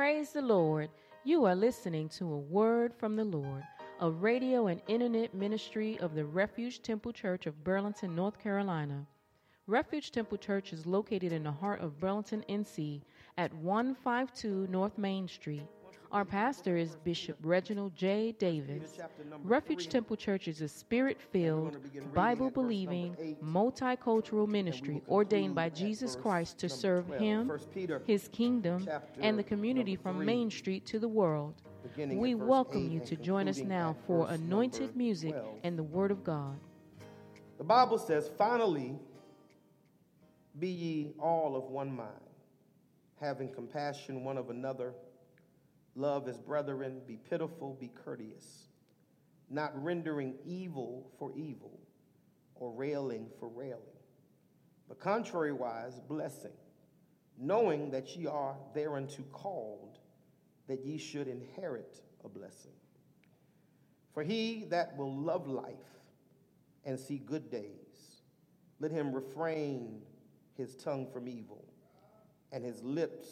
Praise the Lord. You are listening to a word from the Lord, a radio and internet ministry of the Refuge Temple Church of Burlington, North Carolina. Refuge Temple Church is located in the heart of Burlington, NC, at 152 North Main Street. Our pastor is Bishop Reginald J. Davis. Refuge Temple Church is a spirit filled, Bible believing, multicultural ministry ordained by Jesus Christ to serve Him, His kingdom, and the community from Main Street to the world. We welcome you to join us now for anointed music and the Word of God. The Bible says, finally, be ye all of one mind, having compassion one of another Love as brethren, be pitiful, be courteous, not rendering evil for evil or railing for railing, but contrariwise, blessing, knowing that ye are thereunto called, that ye should inherit a blessing. For he that will love life and see good days, let him refrain his tongue from evil and his lips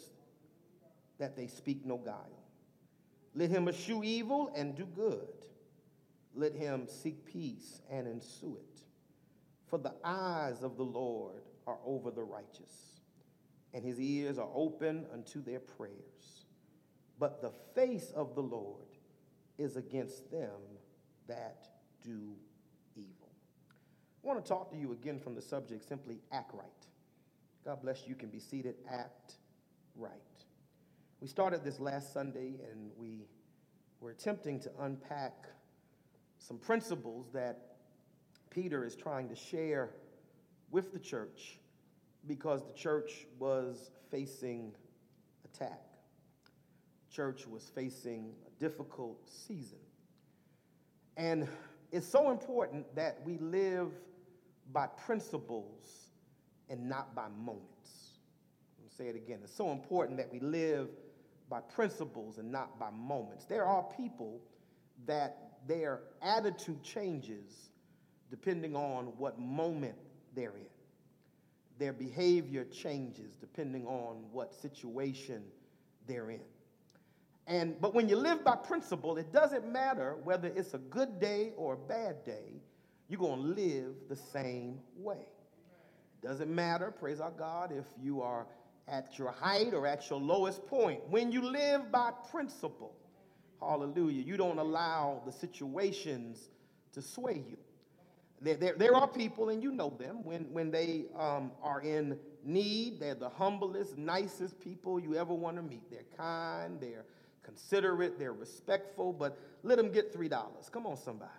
that they speak no guile. Let him eschew evil and do good. Let him seek peace and ensue it. For the eyes of the Lord are over the righteous, and his ears are open unto their prayers. But the face of the Lord is against them that do evil. I want to talk to you again from the subject simply act right. God bless you. You can be seated. Act right. We started this last Sunday and we were attempting to unpack some principles that Peter is trying to share with the church because the church was facing attack. Church was facing a difficult season. And it's so important that we live by principles and not by moments. I'll say it again. It's so important that we live by principles and not by moments. There are people that their attitude changes depending on what moment they're in. Their behavior changes depending on what situation they're in. And but when you live by principle, it doesn't matter whether it's a good day or a bad day, you're going to live the same way. It doesn't matter, praise our God, if you are at your height or at your lowest point. When you live by principle, hallelujah, you don't allow the situations to sway you. There, there, there are people, and you know them, when, when they um, are in need, they're the humblest, nicest people you ever want to meet. They're kind, they're considerate, they're respectful, but let them get $3. Come on, somebody.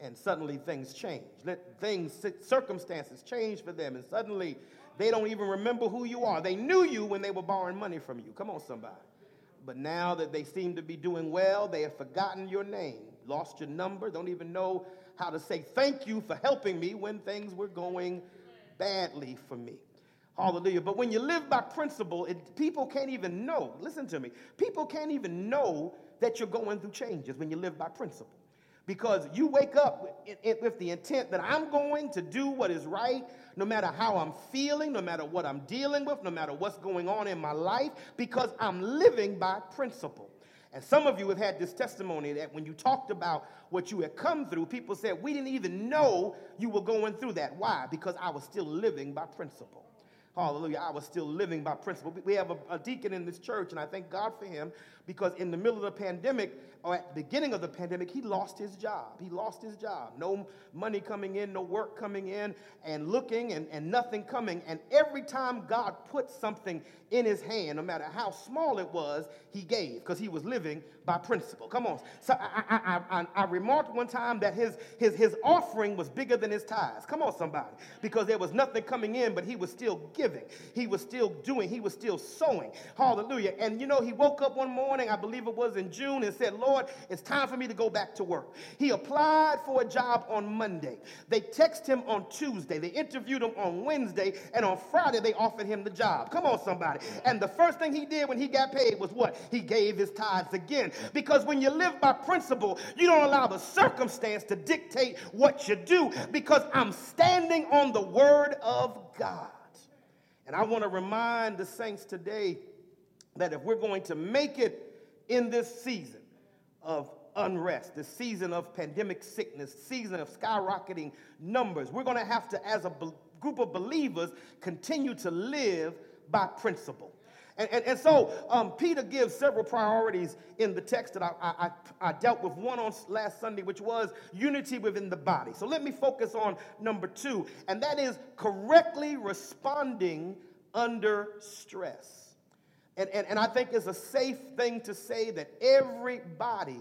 And suddenly things change. Let things, circumstances change for them, and suddenly they don't even remember who you are. They knew you when they were borrowing money from you. Come on, somebody. But now that they seem to be doing well, they have forgotten your name, lost your number, don't even know how to say thank you for helping me when things were going badly for me. Hallelujah. But when you live by principle, it, people can't even know. Listen to me. People can't even know that you're going through changes when you live by principle because you wake up with the intent that I'm going to do what is right, no matter how I'm feeling, no matter what I'm dealing with, no matter what's going on in my life, because I'm living by principle. And some of you have had this testimony that when you talked about what you had come through, people said, We didn't even know you were going through that. Why? Because I was still living by principle. Hallelujah. I was still living by principle. We have a, a, deacon in this church, and I thank God for him because in the middle of the pandemic, or at the beginning of the pandemic, he lost his job. He lost his job. No money coming in, no work coming in, and looking and, and nothing coming. And every time God put something in his hand, no matter how small it was, he gave because he was living by principle. Come on. So I, I, I, I, remarked one time that his, his, his offering was bigger than his tithes. Come on, somebody. Because there was nothing coming in, but he was still giving. He was still doing. He was still sowing. Hallelujah. And you know, he woke up one morning, I believe it was in June, and said, Lord, it's time for me to go back to work. He applied for a job on Monday. They texted him on Tuesday. They interviewed him on Wednesday. And on Friday, they offered him the job. Come on, somebody. And the first thing he did when he got paid was what? He gave his tithes again. Because when you live by principle, you don't allow the circumstance to dictate what you do because I'm standing on the word of God. And I want to remind the saints today that if we're going to make it in this season of unrest, the season of pandemic sickness, season of skyrocketing numbers, we're going to have to, as a group of believers, continue to live by principle. And, and, and so um, Peter gives several priorities in the text that I, I, I, dealt with one on last Sunday, which was unity within the body. So let me focus on number two, and that is correctly responding under stress. And, and, and I think it's a safe thing to say that everybody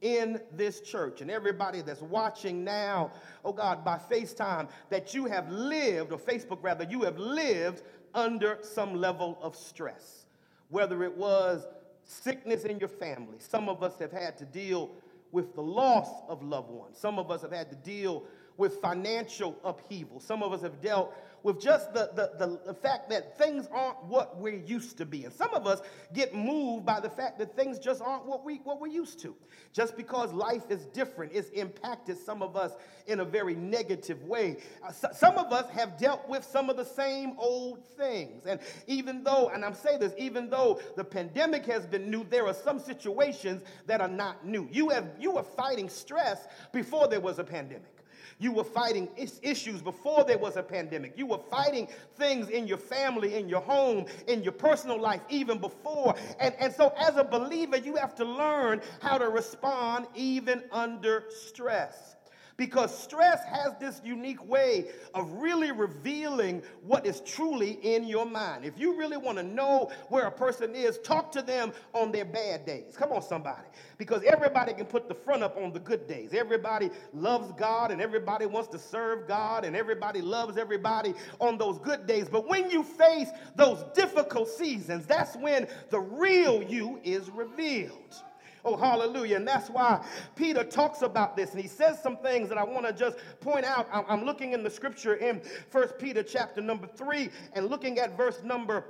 in this church and everybody that's watching now, oh God, by FaceTime, that you have lived, or Facebook rather, you have lived under some level of stress. Whether it was sickness in your family, some of us have had to deal with the loss of loved ones, some of us have had to deal with financial upheaval, some of us have dealt with just the, the, the, fact that things aren't what we're used to being. Some of us get moved by the fact that things just aren't what, we, what we're used to. Just because life is different, it's impacted some of us in a very negative way. Uh, so, some of us have dealt with some of the same old things. And even though, and I'm saying this, even though the pandemic has been new, there are some situations that are not new. You, have, you were fighting stress before there was a pandemic. You were fighting is- issues before there was a pandemic. You were fighting things in your family, in your home, in your personal life, even before. And, and so, as a believer, you have to learn how to respond even under stress because stress has this unique way of really revealing what is truly in your mind. If you really want to know where a person is, talk to them on their bad days. Come on, somebody. Because everybody can put the front up on the good days. Everybody loves God and everybody wants to serve God and everybody loves everybody on those good days. But when you face those difficult seasons, that's when the real you is revealed. Oh, hallelujah. And that's why Peter talks about this. And he says some things that I want to just point out. I'm looking in the scripture in First Peter chapter number 3 and looking at verse number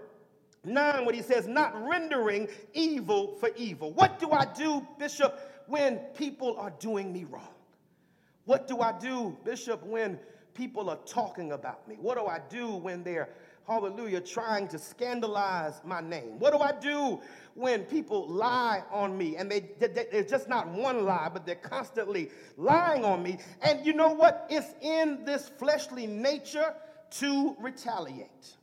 9 when he says, Not rendering evil for evil. What do I do, Bishop, when people are doing me wrong? What do I do, Bishop, when people are talking about me? What do I do when they're hallelujah, trying to scandalize my name? What do I do when people lie on me? And they, they, they're just not one lie, but they're constantly lying on me. And you know what? It's in this fleshly nature to retaliate.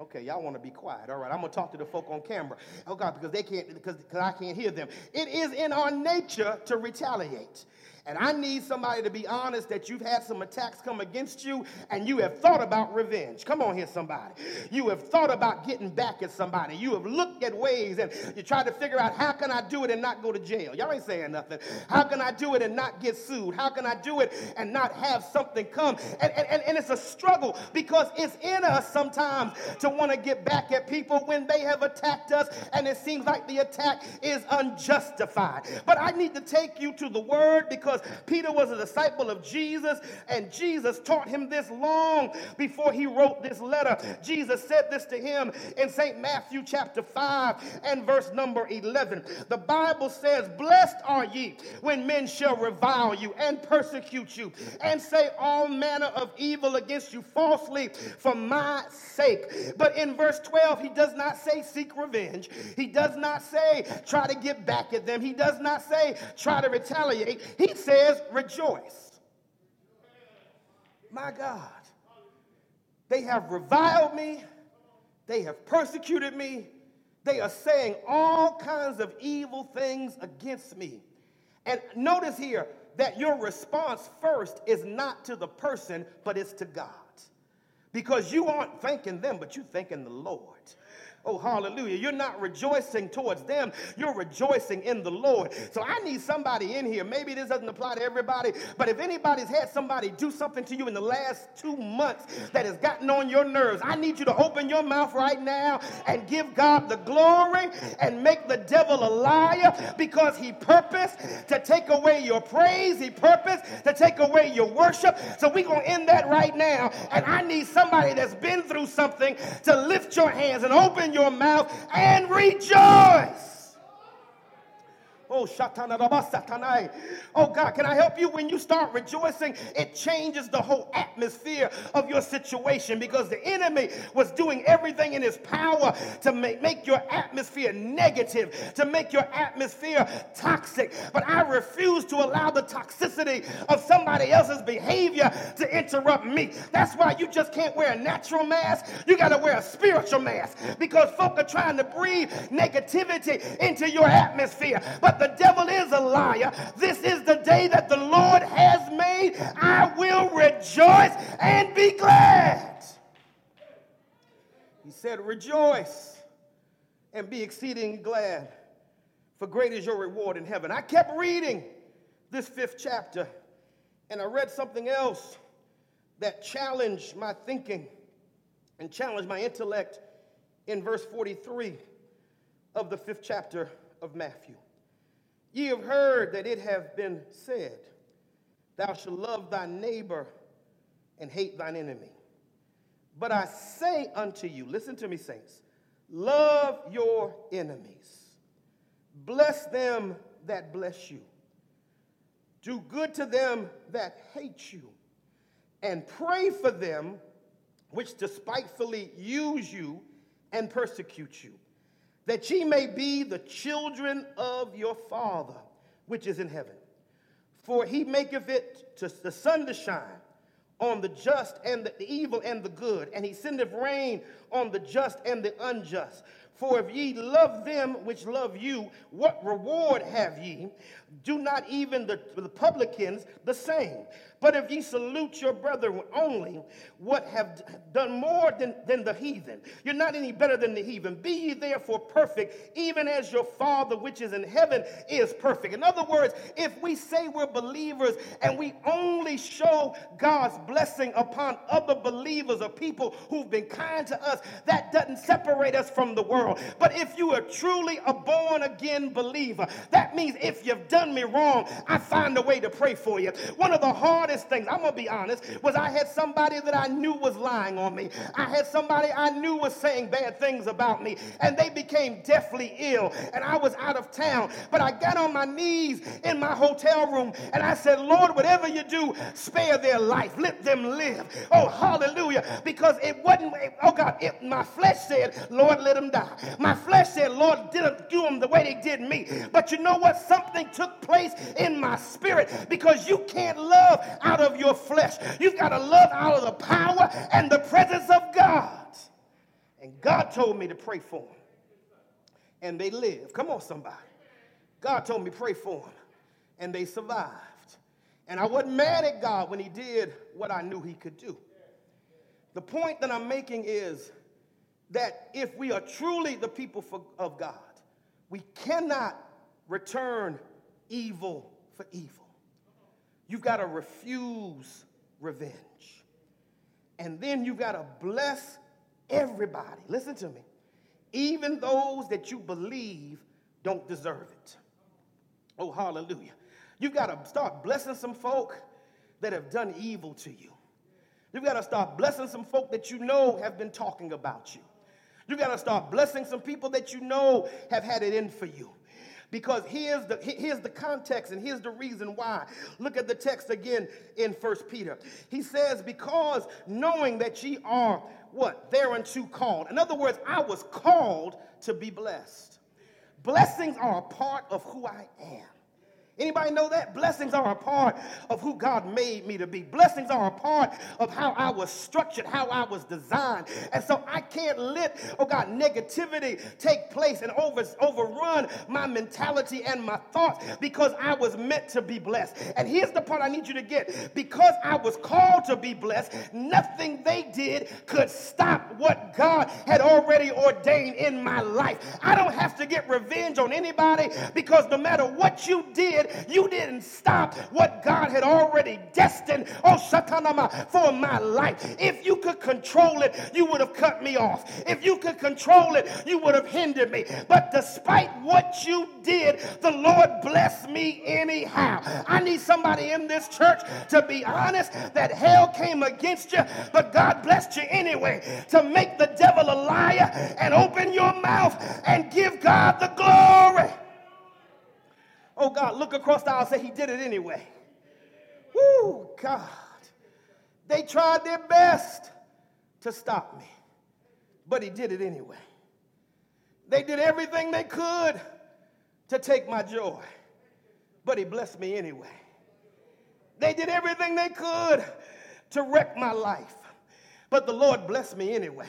Okay, y'all want to be quiet. All right, I'm going to talk to the folk on camera. Oh, God, because they can't, because, because I can't hear them. It is in our nature to retaliate. And I need somebody to be honest that you've had some attacks come against you and you have thought about revenge. Come on here, somebody. You have thought about getting back at somebody. You have looked at ways and you try to figure out how can I do it and not go to jail. Y'all ain't saying nothing. How can I do it and not get sued? How can I do it and not have something come? And, and, and it's a struggle because it's in us sometimes to want to get back at people when they have attacked us and it seems like the attack is unjustified. But I need to take you to the word because because Peter was a disciple of Jesus, and Jesus taught him this long before he wrote this letter. Jesus said this to him in St. Matthew chapter 5 and verse number 11. The Bible says, Blessed are ye when men shall revile you and persecute you and say all manner of evil against you falsely for my sake. But in verse 12, he does not say seek revenge. He does not say try to get back at them. He does not say try to retaliate. He says, rejoice. My God. They have reviled me, they have persecuted me, they are saying all kinds of evil things against me. And notice here that your response first is not to the person, but it's to God. Because you aren't thanking them, but you're thanking the Lord. Oh, hallelujah. You're not rejoicing towards them, you're rejoicing in the Lord. So I need somebody in here. Maybe this doesn't apply to everybody, but if anybody's had somebody do something to you in the last two months that has gotten on your nerves, I need you to open your mouth right now and give God the glory and make the devil a liar because he purposed to take away your praise, he purposed to take away your worship. So we're going to end that right now. And I need somebody that's been through something to lift your hands and open your mouth and rejoice. Oh, Oh, Oh, God, can I help you? When you start rejoicing, it changes the whole atmosphere of your situation because the enemy was doing everything in his power to make, make your atmosphere negative, to make your atmosphere toxic. But I refuse to allow the toxicity of somebody else's behavior to interrupt me. That's why you just can't wear a natural mask. You got to wear a spiritual mask because folk are trying to breathe negativity into your atmosphere. But the devil is a liar. This is the day that the Lord has made. I will rejoice and be glad. He said, Rejoice and be exceeding glad, for great is your reward in heaven. I kept reading this fifth chapter, and I read something else that challenged my thinking and challenged my intellect in verse 43 of the fifth chapter of Matthew. Ye have heard that it have been said, Thou shalt love thy neighbor and hate thine enemy. But I say unto you, listen to me, saints, love your enemies, bless them that bless you, do good to them that hate you, and pray for them which despitefully use you and persecute you that ye may be the children of your Father which is in heaven. For he maketh it to the sun to shine on the just and the evil and the good, and he sendeth rain on the just and the unjust. For if ye love them which love you, what reward have ye? Do not even the, the publicans the same? But if ye salute your brother only, what have done more than, than the heathen? You're not any better than the heathen. Be ye therefore perfect, even as your Father which is in heaven is perfect. In other words, if we say we're believers and we only show God's blessing upon other believers or people who've been kind to us, that doesn't separate us from the world. But if you are truly a born again believer, that means if you've done me wrong, I find a way to pray for you. One of the hardest hardest things, I'm going to be honest, was I had somebody that I knew was lying on me. I had somebody I knew was saying bad things about me, and they became deathly ill, and I was out of town. But I got on my knees in my hotel room, and I said, Lord, whatever you do, spare their life. Let them live. Oh, hallelujah. Because it wasn't, oh God, it, my flesh said, Lord, let them die. My flesh said, Lord, didn't do them the way they did me. But you know what? Something took place in my spirit because you can't love out of your flesh. You've got to love out of the power and the presence of God. And God told me to pray for them. And they lived. Come on, somebody. God told me pray for them. And they survived. And I wasn't mad at God when He did what I knew He could do. The point that I'm making is that if we are truly the people for, of God, we cannot return evil for evil. You've got to refuse revenge. And then you've got to bless everybody. Listen to me. Even those that you believe don't deserve it. Oh, hallelujah. You've got to start blessing some folk that have done evil to you. You've got to start blessing some folk that you know have been talking about you. You've got to start blessing some people that you know have had it in for you. Because here's the, here's the context and here's the reason why. Look at the text again in First Peter. He says, Because knowing that ye are what? Thereunto called. In other words, I was called to be blessed. Blessings are a part of who I am. Anybody know that? Blessings are a part of who God made me to be. Blessings are a part of how I was structured, how I was designed. And so I can't let, oh God, negativity take place and over, overrun my mentality and my thoughts because I was meant to be blessed. And here's the part I need you to get. Because I was called to be blessed, nothing they did could stop what God had already ordained in my life. I don't have to get revenge on anybody because no matter what you did, you didn't stop what God had already destined, oh, Shatanama, for my life. If you could control it, you would have cut me off. If you could control it, you would have hindered me. But despite what you did, the Lord blessed me anyhow. I need somebody in this church to be honest that hell came against you, but God blessed you anyway to make the devil a liar and open your mouth and give God the glory. Oh God, look across the aisle say, He did it anyway. Woo, God. They tried their best to stop me, but He did it anyway. They did everything they could to take my joy, but He blessed me anyway. They did everything they could to wreck my life, but the Lord blessed me anyway.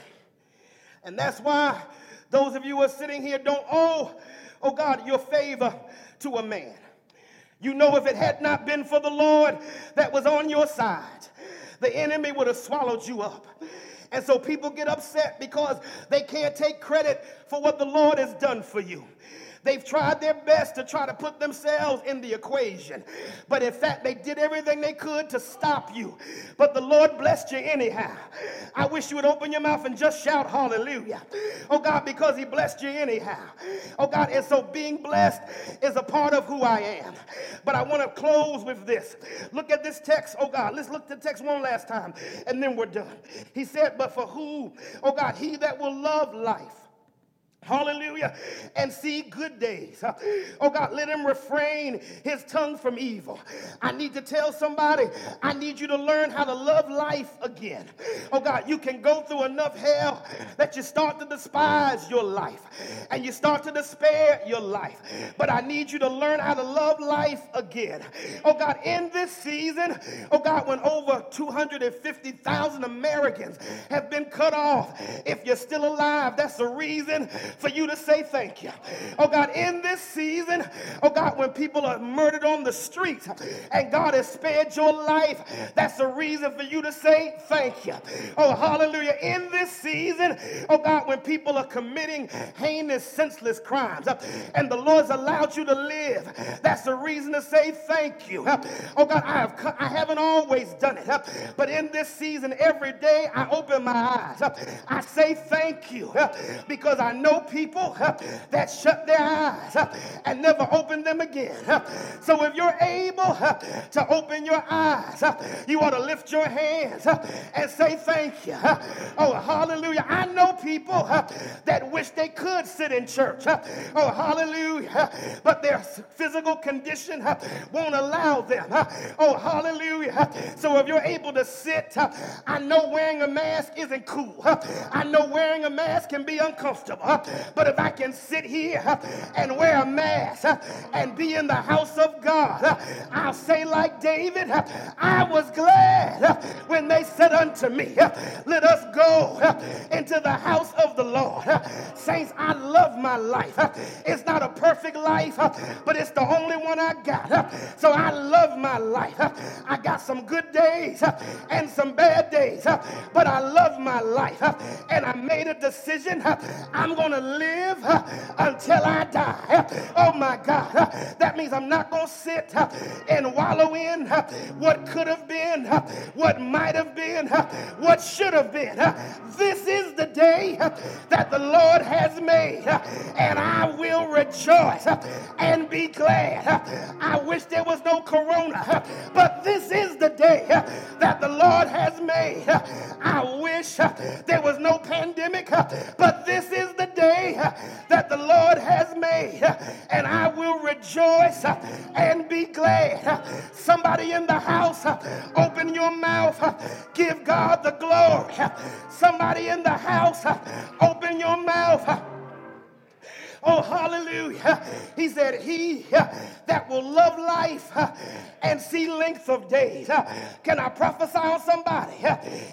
And that's why those of you who are sitting here don't owe, oh God, your favor to a man. You know, if it had not been for the Lord that was on your side, the enemy would have swallowed you up. And so people get upset because they can't take credit for what the Lord has done for you. They've tried their best to try to put themselves in the equation. But in fact, they did everything they could to stop you. But the Lord blessed you anyhow. I wish you would open your mouth and just shout hallelujah. Oh God, because He blessed you anyhow. Oh God, and so being blessed is a part of who I am. But I want to close with this. Look at this text. Oh God, let's look at the text one last time and then we're done. He said, But for who, oh God, he that will love life Hallelujah. And see good days. Oh God, let him refrain his tongue from evil. I need to tell somebody, I need you to learn how to love life again. Oh God, you can go through enough hell that you start to despise your life and you start to despair your life. But I need you to learn how to love life again. Oh God, in this season, oh God, when over 250,000 Americans have been cut off, if you're still alive, that's the reason for you to say thank you. Oh God, in this season, oh God, when people are murdered on the street and God has spared your life, that's a reason for you to say thank you. Oh, hallelujah. In this season, oh God, when people are committing heinous, senseless crimes and the Lord's allowed you to live, that's a reason to say thank you. Oh God, I, have, I haven't always done it, but in this season, every day I open my eyes. I say thank you because I know people that shut their eyes and never open them again. So if you're able to open your eyes, you ought to lift your hands and say thank you. Oh, hallelujah. I know people that wish they could sit in church. Oh, hallelujah. But their physical condition won't allow them. Oh, hallelujah. So if you're able to sit, I know wearing a mask isn't cool. I know wearing a mask can be uncomfortable. But if I can sit here and wear a mask and be in the house of God, I'll say, like David, I was glad when they said unto me, Let us go into the house of the Lord. Saints, I love my life. It's not a perfect life, but it's the only one I got. So I love my life. I got some good days and some bad days, but I love my life. And I made a decision. I'm going to live until I die. Oh my God. That means I'm not going to sit and wallow in what could have been, what might have been, what should have been. This is the day that the Lord has made, and I will rejoice and be glad. I wish there was no corona, but this is the day that the Lord has made. I wish there was no pandemic, but this is the day that the Lord has made, and I will rejoice and be glad. Somebody in the house, open your mouth, give God the glory. Somebody in the house, open your mouth. Oh, hallelujah. He said, He uh, that will love life uh, and see length of days. Uh, can I prophesy on somebody?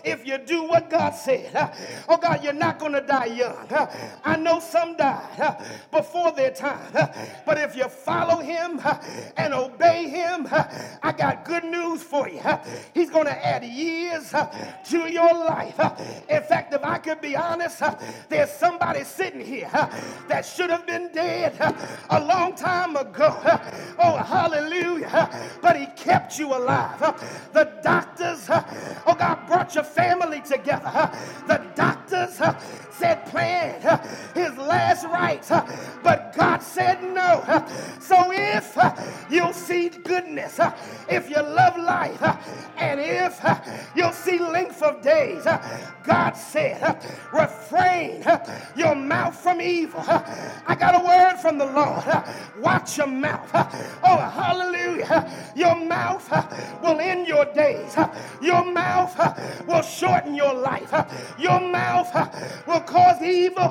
If you do what God said, oh God, you're not going to die young. I know some died before their time, but if you follow Him and obey Him, I got good news for you. He's going to add years to your life. In fact, if I could be honest, there's somebody sitting here that should have have been dead a long time ago. Oh, hallelujah. But he kept you alive. The doctors, oh, God brought your family together. The doctors said plan his last rites, but God said no. So if you'll see goodness, if you love life, and if you'll see length of days, God said, refrain your mouth from evil. I got a word from the Lord. Watch your mouth. Oh, hallelujah. Your mouth will end your days. Your mouth will shorten your life. Your mouth will cause evil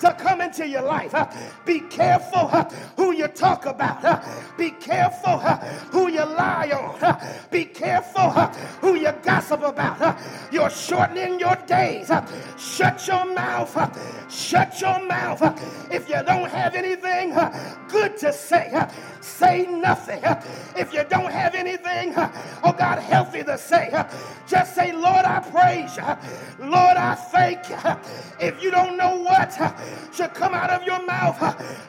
to come into your life. Be careful who you talk about. Be careful who you lie on. Be careful who you gossip about. You're shortening your days. Shut your mouth. Shut your mouth. If you don't have anything good to say, say nothing. If you don't have anything, oh God, healthy to say, just say, Lord, I praise you. Lord, I thank you. If you don't know what should come out of your mouth,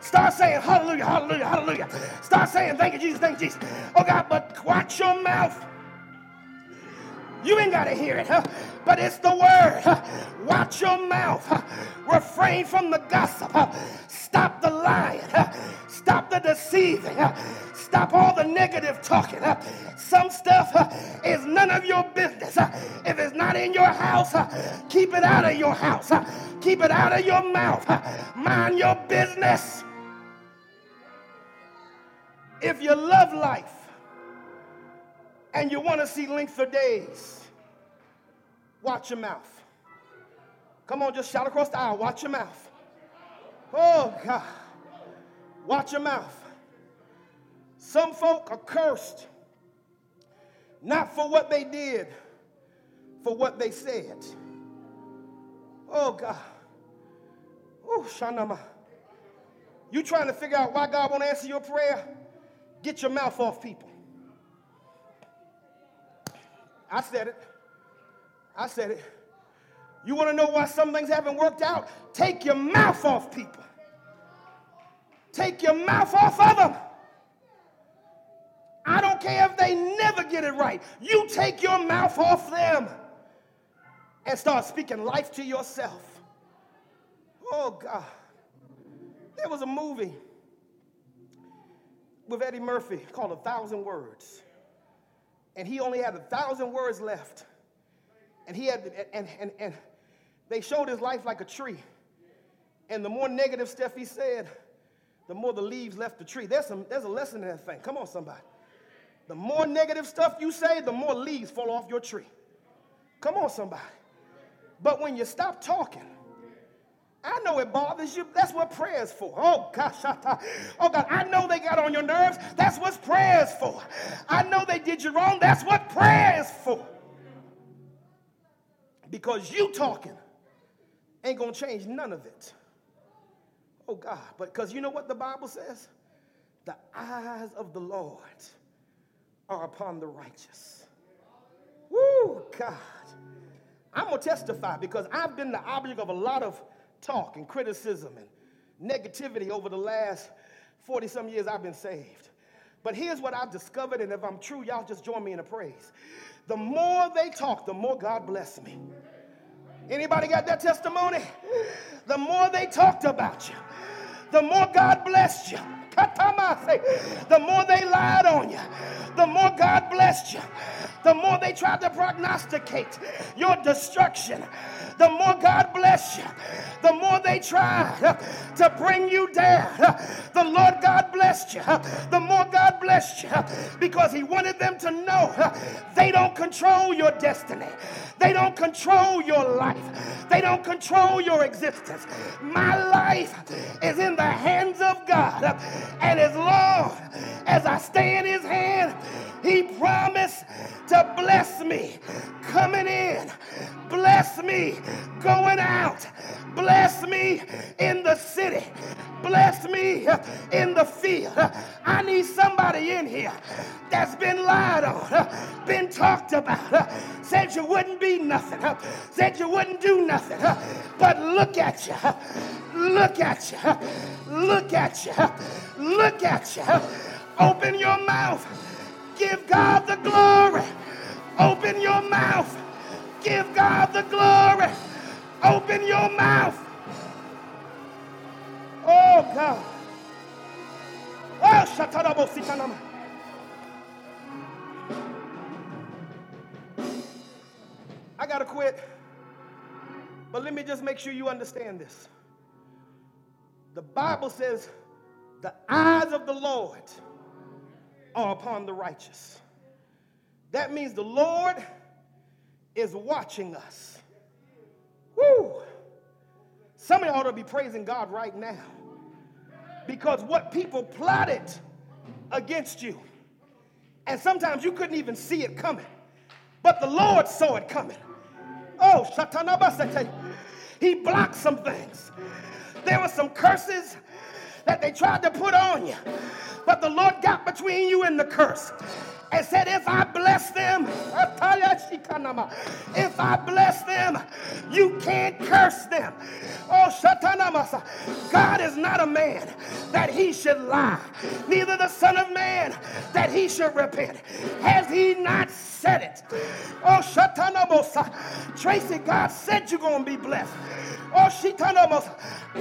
start saying, Hallelujah, Hallelujah, Hallelujah. Start saying, Thank you, Jesus, thank you, Jesus. Oh God, but watch your mouth. You ain't got to hear it, huh? But it's the word. Watch your mouth. Refrain from the gossip. Stop the lying. Stop the deceiving. Stop all the negative talking. Some stuff is none of your business. If it's not in your house, keep it out of your house. Keep it out of your mouth. Mind your business. If you love life, and you want to see length of days, watch your mouth. Come on, just shout across the aisle, watch your mouth. Oh, God. Watch your mouth. Some folk are cursed, not for what they did, for what they said. Oh, God. Oh, Shanama. You trying to figure out why God won't answer your prayer? Get your mouth off people. I said it. I said it. You want to know why some things haven't worked out? Take your mouth off people. Take your mouth off of them. I don't care if they never get it right. You take your mouth off them and start speaking life to yourself. Oh, God. There was a movie with Eddie Murphy called A Thousand Words and he only had a thousand words left. And he had, and, and, and they showed his life like a tree. And the more negative stuff he said, the more the leaves left the tree. There's, some, there's a lesson in that thing. Come on, somebody. The more negative stuff you say, the more leaves fall off your tree. Come on, somebody. But when you stop talking, I know it bothers you. That's what prayer's for. Oh gosh, oh God, I know they got on your nerves. That's what prayer's for. I know they did you wrong. That's what prayer is for. Because you talking ain't gonna change none of it. Oh God, but because you know what the Bible says? The eyes of the Lord are upon the righteous. Woo, God. I'm gonna testify because I've been the object of a lot of talk and criticism and negativity over the last 40 some years I've been saved. But here's what I've discovered, and if I'm true, y'all just join me in a praise. The more they talk, the more God bless me. Anybody got that testimony? The more they talked about you, the more God blessed you. The more they lied on you, the more God blessed you. The more they tried to prognosticate your destruction, the more God bless you. The more they tried uh, to bring you down, uh, the Lord God blessed you. Uh, the more God blessed you because He wanted them to know they don't control your destiny. They don't control your life. They don't control your existence. My life is in the hands of God. And as long as I stay in His hand, He promised to bless me coming in, bless me going out, bless me in the city, bless me in the field. I need somebody in here that's been lied on, been talked about, said you wouldn't be nothing, said you wouldn't do nothing. But look at you, look at you, look at you, look at you. Open your mouth. Give God the glory. Open your mouth. Give God the glory. Open your mouth. Oh, God. Ah, oh, Shatarabo I got to quit. But let me just make sure you understand this. The Bible says, the eyes of the Lord are upon the righteous. That means the Lord is watching us. Woo! Somebody ought to be praising God right now. Because what people plotted against you, and sometimes you couldn't even see it coming, but the Lord saw it coming. Oh, Shatanabasate. He blocked some things. There were some curses that they tried to put on you, but the Lord got between you and the curse and said, If I bless them, if I bless them, you can't curse them. Oh, Shatanamasa. God is not a man that he should lie, neither the Son of Man that he should repent. Has he not said it? Oh, Shatanamosa. Tracy, God said you're going to be blessed. Oh, Shitanamosa.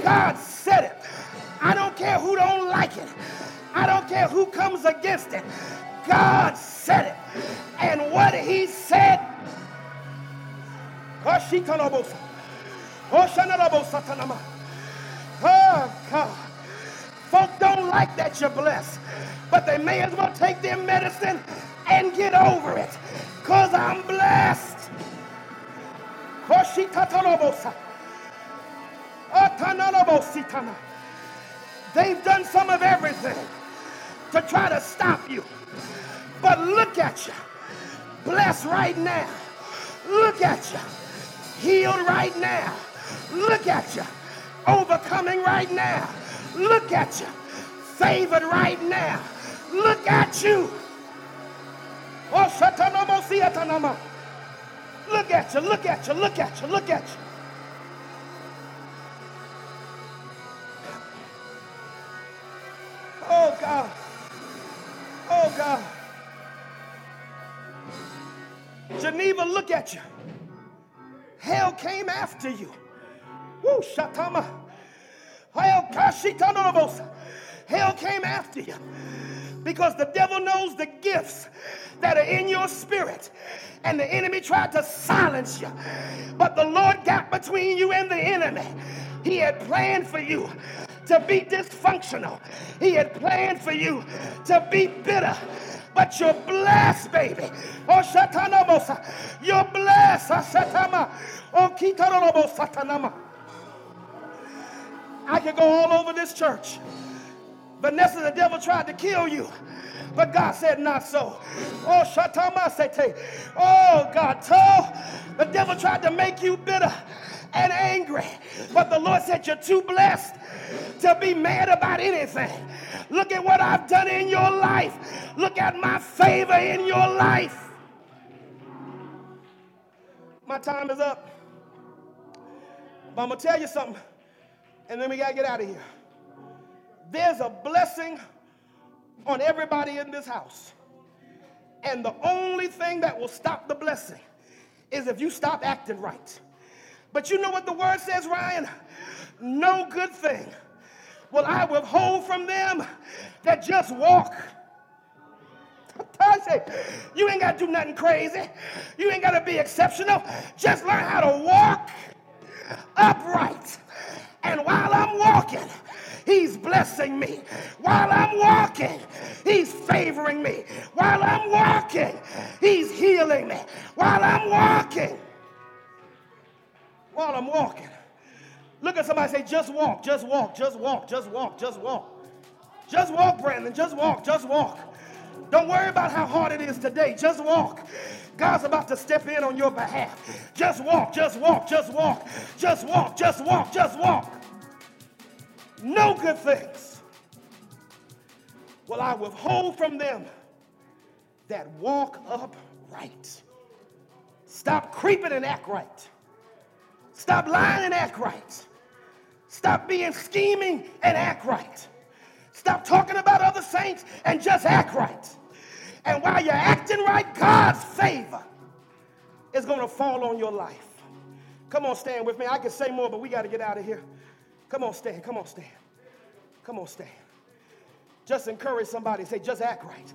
God said it. I don't care who don't like it. I don't care who comes against it. God said it. And what he said, oh God. Folk don't like that you're blessed, but they may as well take their medicine and get over it, because I'm blessed. They've done some of everything to try to stop you. But look at you, blessed right now. Look at you, healed right now. Look at you, overcoming right now. Look at you, favored right now. Look at you. Oh, Look at you, look at you, look at you, look at you. Oh, God. God. Geneva, look at you. Hell came after you. Woo, Shatama. Hell, Hell came after you. Because the devil knows the gifts that are in your spirit. And the enemy tried to silence you. But the Lord got between you and the enemy. He had planned for you to be dysfunctional. He had planned for you to be bitter but you're blessed, baby. Oh, Shatanamosa. You're blessed. Ah, Shatama. Oh, Kitarabo I could go all over this church. Vanessa, the devil tried to kill you. But God said, not so. Oh, Shatama Sete. Oh, God told the devil tried to make you bitter and angry. But the Lord said, You're too blessed to be mad about anything. Look at what I've done in your life. Look at my favor in your life. My time is up. But I'm going to tell you something, and then we got to get out of here. There's a blessing on everybody in this house. And the only thing that will stop the blessing is if you stop acting right. But you know what the word says, Ryan? No good thing will I withhold from them that just walk. I say, you ain't got to do nothing crazy. You ain't got to be exceptional. Just learn how to walk upright. And while I'm walking, He's blessing me. While I'm walking, He's favoring me. While I'm walking, He's healing me. While I'm walking, while I'm walking, Look at somebody say, just walk, just walk, just walk, just walk, just walk. Just walk, Brandon, just walk, just walk. Don't worry about how hard it is today. Just walk. God's about to step in on your behalf. Just walk, just walk, just walk, just walk, just walk, just walk. No good things will I withhold from them that walk upright. Stop creeping and act right. Stop lying and act right. Stop being scheming and act right. Stop talking about other saints and just act right. And while you're acting right, God's favor is going to fall on your life. Come on, stand with me. I could say more, but we got to get out of here. Come on, stand. Come on, stand. Come on, stand. Just encourage somebody. Say, just act right.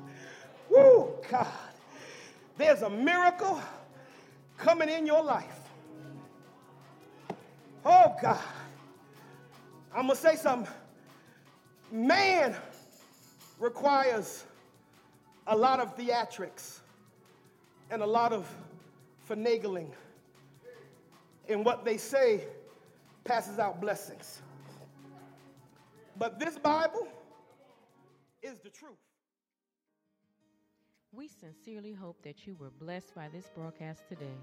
Woo, God. There's a miracle coming in your life. Oh, God. I'm going to say something. Man requires a lot of theatrics and a lot of finagling. And what they say passes out blessings. But this Bible is the truth. We sincerely hope that you were blessed by this broadcast today.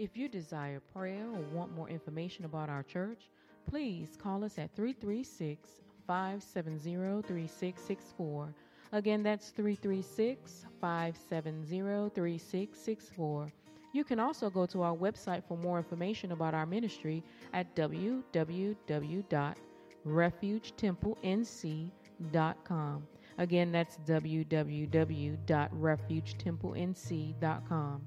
If you desire prayer or want more information about our church, please call us at 336 570 3664. Again, that's 336 570 3664. You can also go to our website for more information about our ministry at www.refugetemple.nc.com. Again, that's www.refugetemple.nc.com.